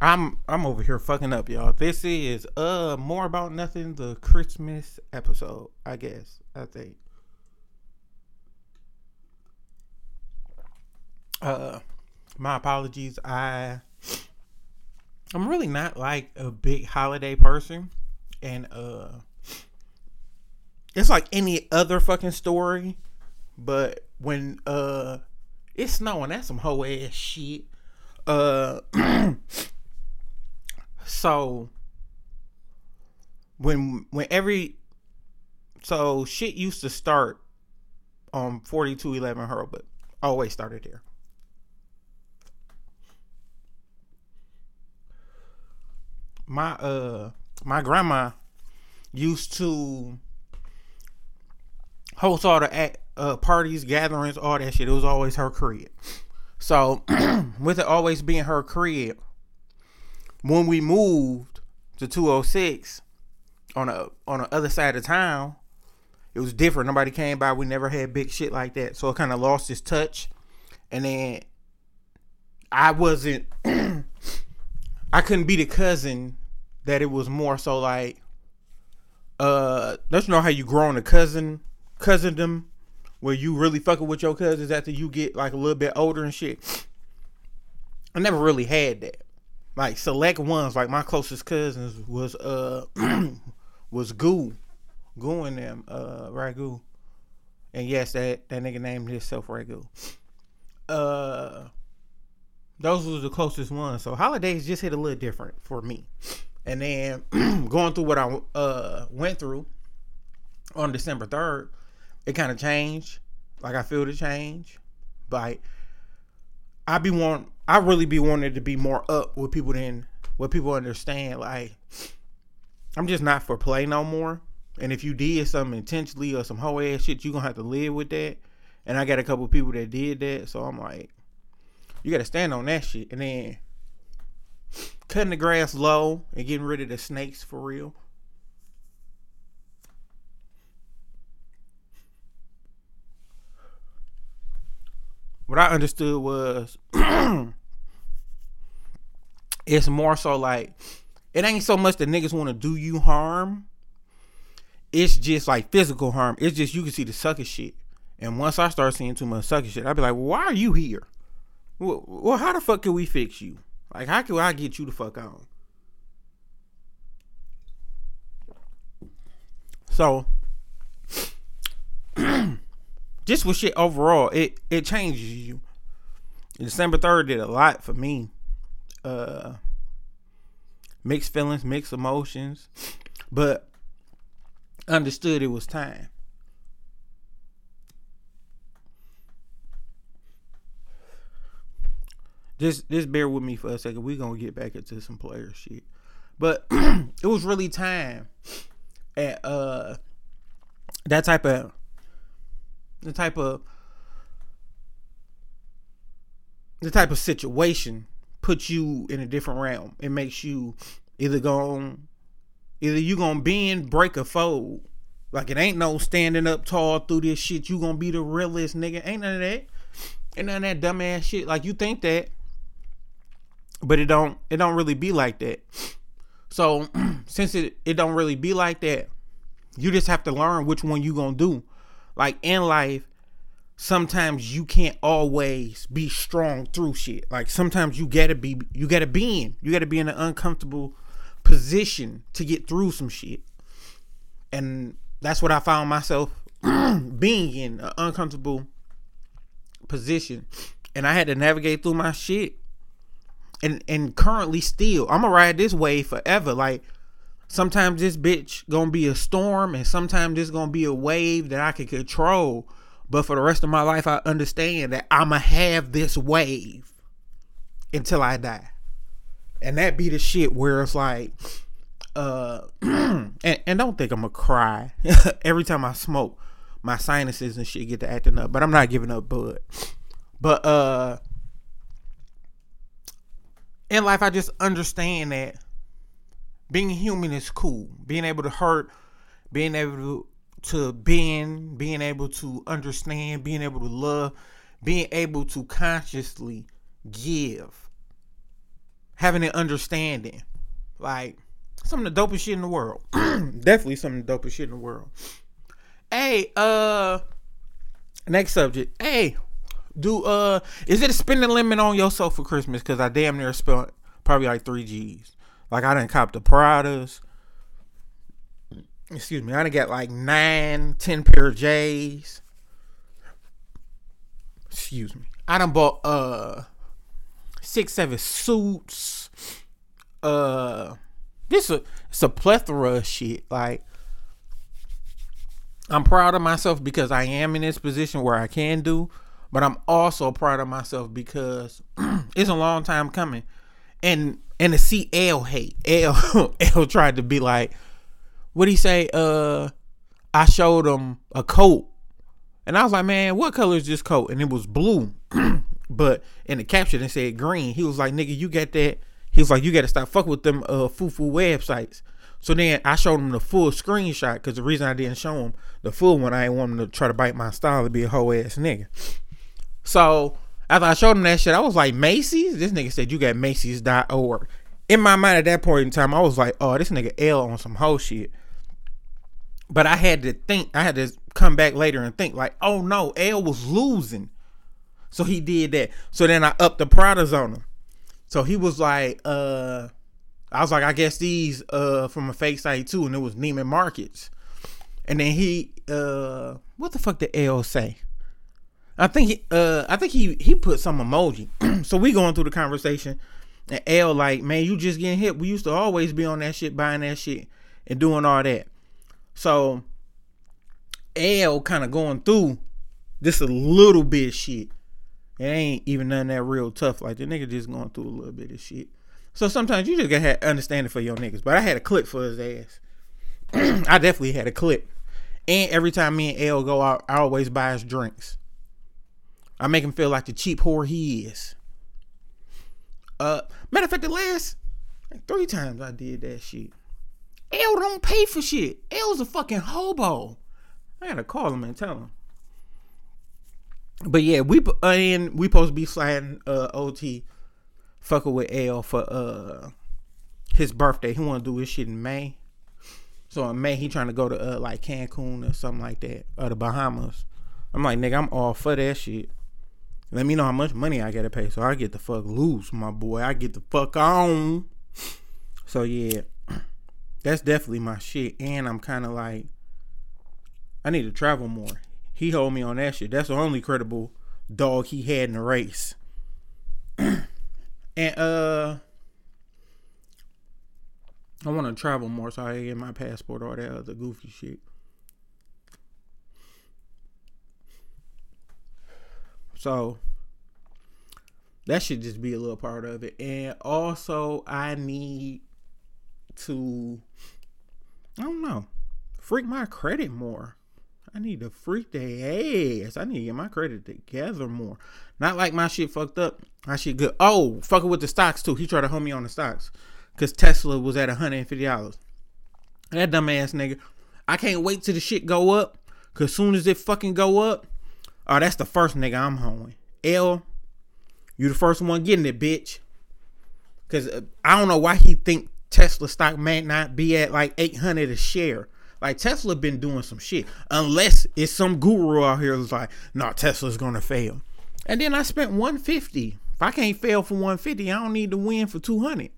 I'm I'm over here fucking up, y'all. This is uh more about nothing the Christmas episode, I guess. I think. Uh my apologies. I I'm really not like a big holiday person and uh it's like any other fucking story, but when uh it's snowing, that's some hoe ass shit. Uh so when when every so shit used to start on 4211 Hurl, but always started there. My uh my grandma used to host all the uh, parties, gatherings, all that shit. It was always her crib. So with it always being her crib, when we moved to 206 on a on the other side of town, it was different. Nobody came by. We never had big shit like that. So it kind of lost its touch. And then I wasn't I couldn't be the cousin that it was more so like uh don't you know how you grow on a cousin cousindom where you really fucking with your cousins after you get like a little bit older and shit. I never really had that like select ones like my closest cousins was uh was Goo, Goo and them uh Ragu, and yes that that nigga named himself Ragu. Uh, those was the closest ones. So holidays just hit a little different for me, and then going through what I uh went through on December third, it kind of changed. Like I feel the change, but I be want I really be wanting to be more up with people than what people understand. Like I'm just not for play no more. And if you did something intentionally or some whole ass shit, you gonna have to live with that. And I got a couple people that did that, so I'm like, you gotta stand on that shit. And then cutting the grass low and getting rid of the snakes for real. What I understood was it's more so like it ain't so much that niggas want to do you harm. It's just like physical harm. It's just you can see the sucker shit. And once I start seeing too much sucker shit, I'd be like, why are you here? Well, well, how the fuck can we fix you? Like, how can I get you the fuck on? So just with shit overall, it it changes you. December third did a lot for me. Uh, mixed feelings, mixed emotions, but understood it was time. Just just bear with me for a second. We're gonna get back into some player shit. But it was really time at uh that type of the type of the type of situation puts you in a different realm. It makes you either going either you gonna bend, break, or fold. Like it ain't no standing up tall through this shit. You gonna be the realest nigga. Ain't none of that. Ain't none of that dumbass shit. Like you think that, but it don't. It don't really be like that. So since it it don't really be like that, you just have to learn which one you gonna do like in life sometimes you can't always be strong through shit. Like sometimes you gotta be you gotta be in you gotta be in an uncomfortable position to get through some shit. And that's what i found myself being in an uncomfortable position. And i had to navigate through my shit. And and currently still i'm gonna ride this wave forever. Like Sometimes this bitch gonna be a storm, and sometimes this gonna be a wave that I can control. But for the rest of my life, I understand that I'ma have this wave until I die, and that be the shit where it's like, uh, and, and don't think I'm gonna cry every time I smoke. My sinuses and shit get to acting up, but I'm not giving up bud. But uh, in life, I just understand that being human is cool. Being able to hurt, being able to to bend, being able to understand, being able to love, being able to consciously give. having an understanding. Like some of the dopest shit in the world. Definitely some of the dopest shit in the world. Hey, uh next subject. Hey, do uh is it a spending limit on yourself for Christmas? Cause I damn near spent probably like three G's. Like I didn't cop the Pradas. Excuse me, I didn't get like nine, ten pair of J's. Excuse me. I done bought uh six, seven suits. Uh this a it's a plethora of shit. Like I'm proud of myself because I am in this position where I can do, but I'm also proud of myself because it's a long time coming. And and to see L hate. L L tried to be like, what he say? Uh I showed him a coat. And I was like, man, what color is this coat? And it was blue. but in the caption it said green. He was like, nigga, you got that. He was like, you gotta stop fucking with them uh foo-foo websites. So then I showed him the full screenshot because the reason I didn't show him the full one, I didn't want him to try to bite my style to be a hoe ass nigga. So after I showed him that shit, I was like, Macy's? This nigga said you got Macy's.org. In my mind at that point in time, I was like, oh, this nigga L on some whole shit. But I had to think, I had to come back later and think, like, oh no, L was losing. So he did that. So then I upped the Pradas on him. So he was like, uh, I was like, I guess these uh from a fake site too, and it was Neiman Marcus. And then he uh what the fuck did L say? I think he uh I think he he put some emoji. so we going through the conversation and L like, man, you just getting hit. We used to always be on that shit, buying that shit and doing all that. So L kind of going through this a little bit shit. It ain't even none that real tough. Like the nigga just going through a little bit of shit. So sometimes you just gotta have understanding for your niggas. But I had a clip for his ass. I definitely had a clip. And every time me and L go out, I always buy his drinks. I make him feel like the cheap whore he is. Uh, matter of fact, the last three times I did that shit. L don't pay for shit. L's a fucking hobo. I gotta call him and tell him. But yeah, we uh, and we supposed to be sliding uh OT fucking with L for uh his birthday. He want to do his shit in May. So in May he trying to go to uh, like Cancun or something like that or the Bahamas. I'm like nigga, I'm all for that shit. Let me know how much money I gotta pay so I get the fuck loose, my boy. I get the fuck on. So yeah, that's definitely my shit. And I'm kind of like, I need to travel more. He hold me on that shit. That's the only credible dog he had in the race. And uh I want to travel more so I get my passport or that other goofy shit. So that should just be a little part of it. And also I need to I don't know, freak my credit more. I need to freak their ass. I need to get my credit together more. Not like my shit fucked up. My shit good. Oh, fucking with the stocks too. He tried to hold me on the stocks. Cause Tesla was at $150. That dumbass nigga. I can't wait till the shit go up. Cause soon as it fucking go up, oh, that's the first nigga I'm hoeing. L, you the first one getting it, bitch. Cause uh, I don't know why he think Tesla stock may not be at like 800 a share. Like Tesla been doing some shit. Unless it's some guru out here who's like, no, nah, Tesla's gonna fail. And then I spent 150. If I can't fail for 150, I don't need to win for 200.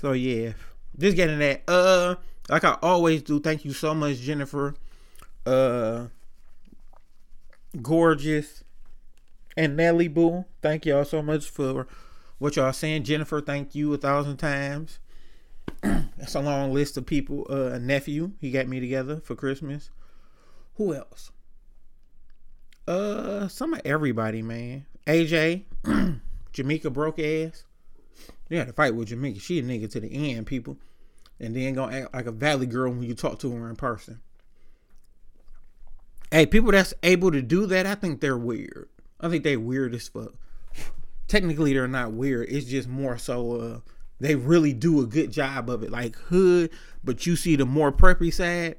So yeah, just getting that. Uh, like I always do. Thank you so much, Jennifer. Uh, gorgeous and Nelly Boo. Thank y'all so much for what y'all saying. Jennifer, thank you a thousand times. That's a long list of people. Uh, a nephew, he got me together for Christmas. Who else? Uh, some of everybody, man. AJ, Jamaica broke ass. Had to fight with Jamaica. She a nigga to the end, people. And then gonna act like a valley girl when you talk to her in person. Hey, people that's able to do that, I think they're weird. I think they weird as fuck technically they're not weird. It's just more so uh they really do a good job of it. Like hood, but you see the more preppy side.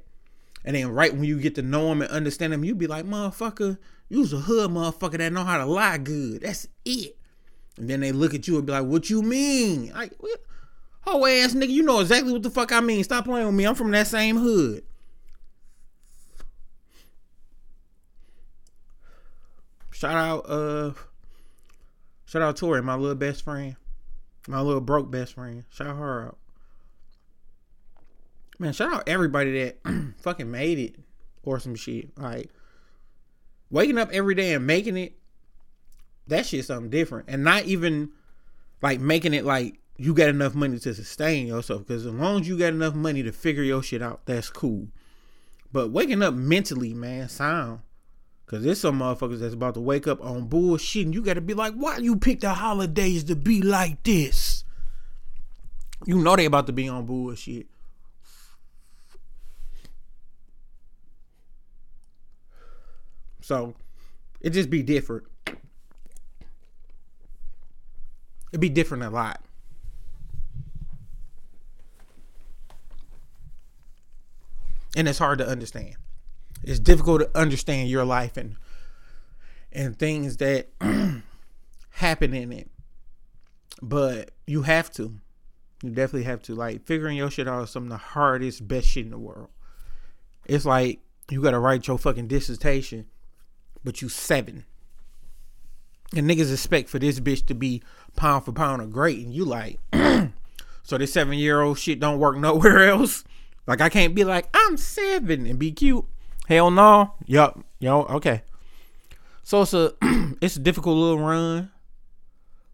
And then right when you get to know them and understand them, you be like, motherfucker, You's a hood motherfucker that know how to lie good. That's it. And then they look at you and be like, what you mean? Like, whole ass nigga, you know exactly what the fuck I mean. Stop playing with me. I'm from that same hood. Shout out, uh, shout out Tori, my little best friend, my little broke best friend. Shout her out. Man, shout out everybody that fucking made it or some shit. Like waking up every day and making it, that shit's something different. And not even like making it like you got enough money to sustain yourself. Because as long as you got enough money to figure your shit out, that's cool. But waking up mentally, man, sound. Cause there's some motherfuckers that's about to wake up on bullshit, and you gotta be like, why you pick the holidays to be like this? You know they about to be on bullshit. So it just be different. It'd be different a lot. And it's hard to understand. It's difficult to understand your life and and things that happen in it. But you have to. You definitely have to. Like figuring your shit out is some of the hardest, best shit in the world. It's like you gotta write your fucking dissertation but you seven. And niggas expect for this bitch to be pound for pound a great, and you like, so this seven year old shit don't work nowhere else. Like I can't be like I'm seven and be cute. Hell no. Yup. Yo. Okay. So it's a it's a difficult little run,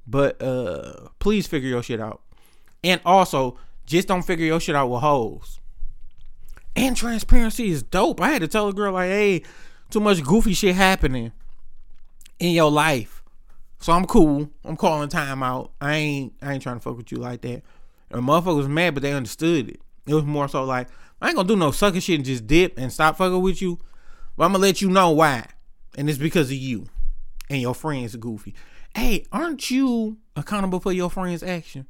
but uh please figure your shit out, and also just don't figure your shit out with hoes. And transparency is dope. I had to tell a girl like, hey, too much goofy shit happening in your life. So I'm cool. I'm calling time out. I ain't I ain't trying to fuck with you like that. And motherfucker was mad, but they understood it. It was more so like, I ain't gonna do no sucker shit and just dip and stop fucking with you. But I'm gonna let you know why. And it's because of you and your friends goofy. Hey, aren't you accountable for your friends' action?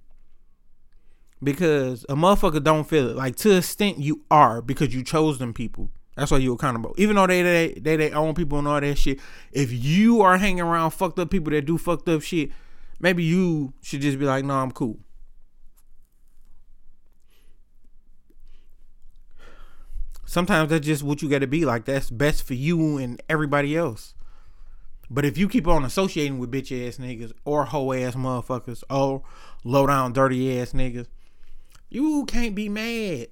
Because a motherfucker don't feel it. Like to a extent you are because you chose them people. That's why you accountable. Even though they they they they own people and all that shit. If you are hanging around fucked up people that do fucked up shit, maybe you should just be like, no, I'm cool. Sometimes that's just what you got to be like. That's best for you and everybody else. But if you keep on associating with bitch ass niggas or hoe ass motherfuckers or low down dirty ass niggas, you can't be mad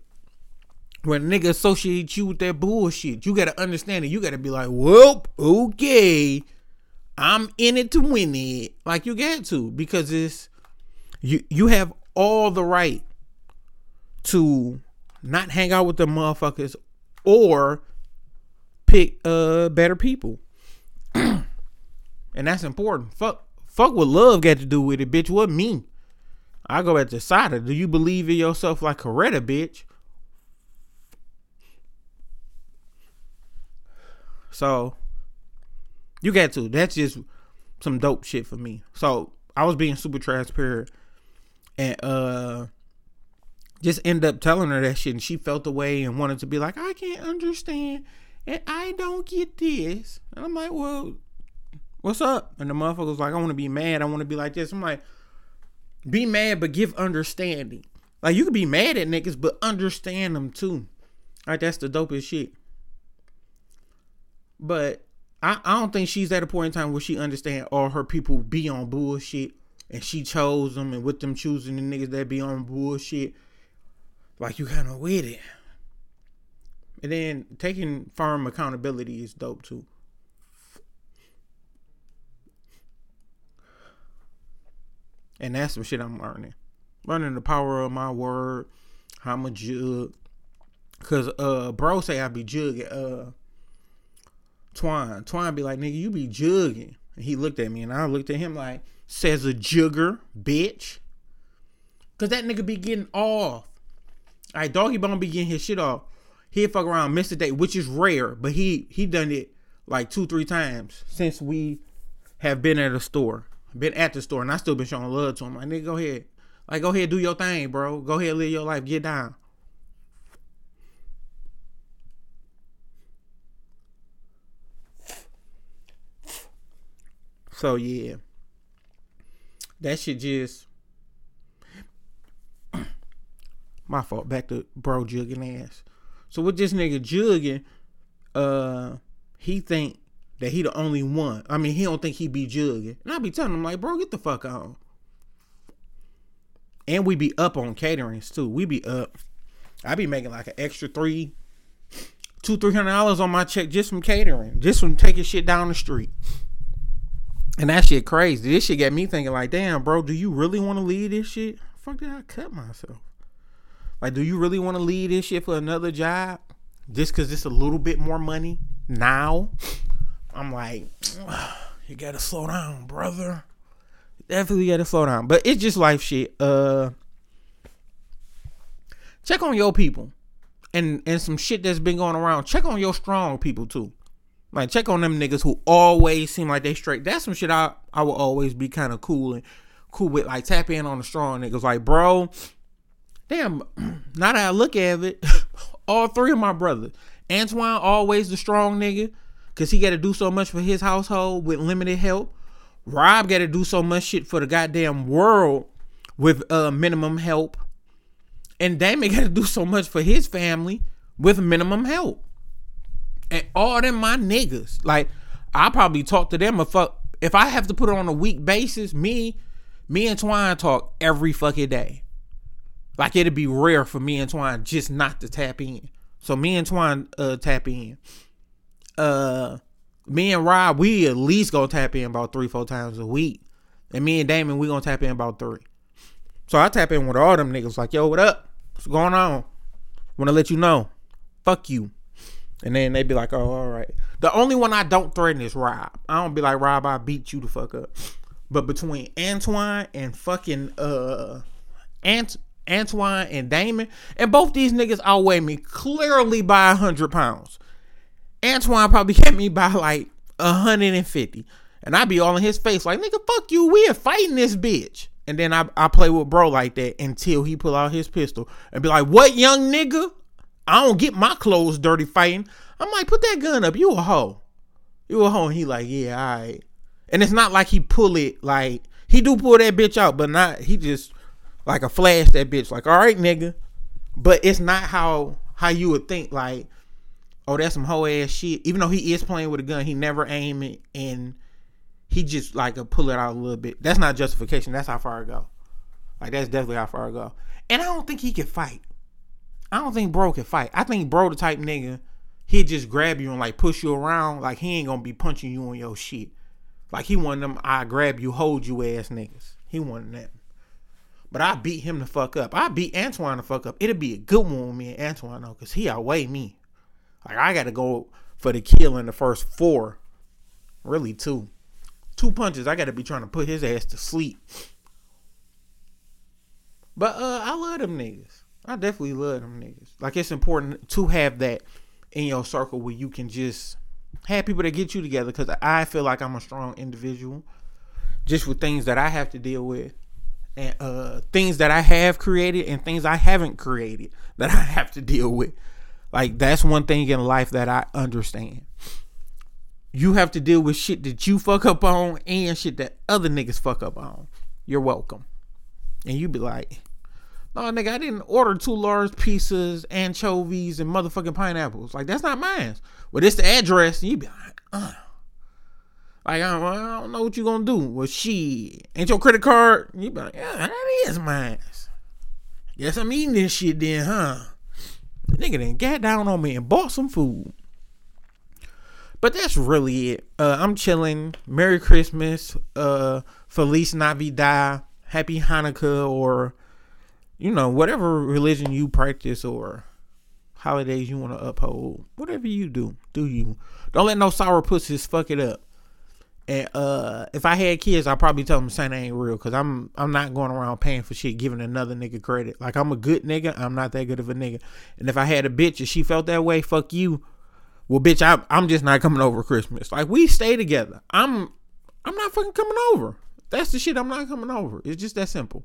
when a nigga associate you with that bullshit, you gotta understand it. You gotta be like, well, okay, I'm in it to win it. Like you get to because it's you. You have all the right to not hang out with the motherfuckers or pick uh better people, and that's important. Fuck, fuck what love got to do with it, bitch. What me? I go at the side of. Do you believe in yourself like Coretta, bitch? So you got to. That's just some dope shit for me. So I was being super transparent and uh just end up telling her that shit and she felt the way and wanted to be like, I can't understand and I don't get this. And I'm like, Well, what's up? And the motherfucker was like, I want to be mad. I want to be like this. I'm like, be mad, but give understanding. Like you can be mad at niggas, but understand them too. Like that's the dopest shit. But I, I don't think she's at a point in time where she understand all her people be on bullshit and she chose them and with them choosing the niggas that be on bullshit, like you kind of with it. And then taking firm accountability is dope too. And that's some shit I'm learning. Learning the power of my word, how I'm a jug. Cause uh bro say I be jugging uh Twine. Twine be like, nigga, you be jugging. And he looked at me and I looked at him like, says a jugger, bitch. Cause that nigga be getting off. Alright, doggy bone be getting his shit off. He'd fuck around, miss a date, which is rare, but he he done it like two, three times since we have been at a store. Been at the store and I still been showing love to him. Like, nigga, go ahead. Like, go ahead, do your thing, bro. Go ahead, live your life. Get down. So yeah. That shit just my fault. Back to bro jugging ass. So with this nigga jugging, uh, he think that he the only one. I mean, he don't think he be jugging. And I be telling him like, bro, get the fuck on. And we be up on caterings too. We be up. I be making like an extra three, two, three hundred dollars on my check just from catering, just from taking shit down the street. And that shit crazy. This shit got me thinking like, damn, bro, do you really want to leave this shit? Fuck did I cut myself? Like, do you really want to leave this shit for another job? Just cause it's a little bit more money now? I'm like, you gotta slow down, brother. Definitely gotta slow down. But it's just life shit. Uh check on your people. And and some shit that's been going around. Check on your strong people too. Like check on them niggas who always seem like they straight. That's some shit I I will always be kind of cool and cool with. Like tap in on the strong niggas. Like bro, damn. Now that I look at it, all three of my brothers, Antoine always the strong nigga, cause he got to do so much for his household with limited help. Rob got to do so much shit for the goddamn world with uh minimum help. And Damon got to do so much for his family with minimum help and all them my niggas. Like I probably talk to them if if I have to put it on a week basis. Me, me and Twine talk every fucking day. Like it'd be rare for me and Twine just not to tap in. So me and Twine uh tap in. Uh me and Rob, we at least gonna tap in about three, four times a week. And me and Damon, we gonna tap in about three. So I tap in with all them niggas like, yo, what up? What's going on? Wanna let you know. Fuck you. And then they be like, oh, all right. The only one I don't threaten is Rob. I don't be like, Rob, I beat you the fuck up. But between Antoine and fucking uh Ant Antoine and Damon, and both these niggas outweigh me clearly by a hundred pounds. Antoine probably hit me by like a hundred and fifty. And I be all in his face like, nigga, fuck you. We are fighting this bitch. And then I, I play with bro like that until he pull out his pistol and be like, what young nigga? I don't get my clothes dirty fighting. I'm like, put that gun up. You a hoe. You a hoe. And he like, yeah, all right. And it's not like he pull it like he do pull that bitch out, but not he just like a flash that bitch like, all right, nigga. But it's not how how you would think like, oh, that's some hoe ass shit. Even though he is playing with a gun, he never aim it and he just like a pull it out a little bit. That's not justification. That's how far I go. Like that's definitely how far I go. And I don't think he can fight. I don't think bro can fight. I think bro the type nigga he'd just grab you and like push you around. Like he ain't gonna be punching you on your shit. Like he one of them I grab you, hold you ass niggas. He one of them. But I beat him the fuck up. I beat Antoine the fuck up. It'll be a good one with me and Antoine though, cause he outweigh me. Like I gotta go for the kill in the first four. Really two. Two punches. I gotta be trying to put his ass to sleep. But uh I love them niggas. I definitely love them niggas. Like it's important to have that in your circle where you can just have people that get you together. Because I feel like I'm a strong individual, just with things that I have to deal with, and uh, things that I have created and things I haven't created that I have to deal with. Like that's one thing in life that I understand. You have to deal with shit that you fuck up on and shit that other niggas fuck up on. You're welcome. And you be like, no, nigga, I didn't order two large pizzas, anchovies, and motherfucking pineapples. Like, that's not mine. Well, it's the address. And you be like, uh. Like, I don't, I don't know what you gonna do. Well, she ain't your credit card. You be like, yeah, that is mine. Guess I'm eating this shit then, huh? The nigga then got down on me and bought some food. But that's really it. Uh, I'm chilling. Merry Christmas. Uh, Feliz Navidad. Happy Hanukkah or you know, whatever religion you practice or holidays you want to uphold, whatever you do, do you. Don't let no sour pussies fuck it up. And uh, if I had kids, I'd probably tell them Santa ain't real because I'm I'm not going around paying for shit, giving another nigga credit. Like I'm a good nigga, I'm not that good of a nigga. And if I had a bitch and she felt that way, fuck you. Well, bitch, I, I'm just not coming over Christmas. Like we stay together. I'm I'm not fucking coming over. That's the shit. I'm not coming over. It's just that simple.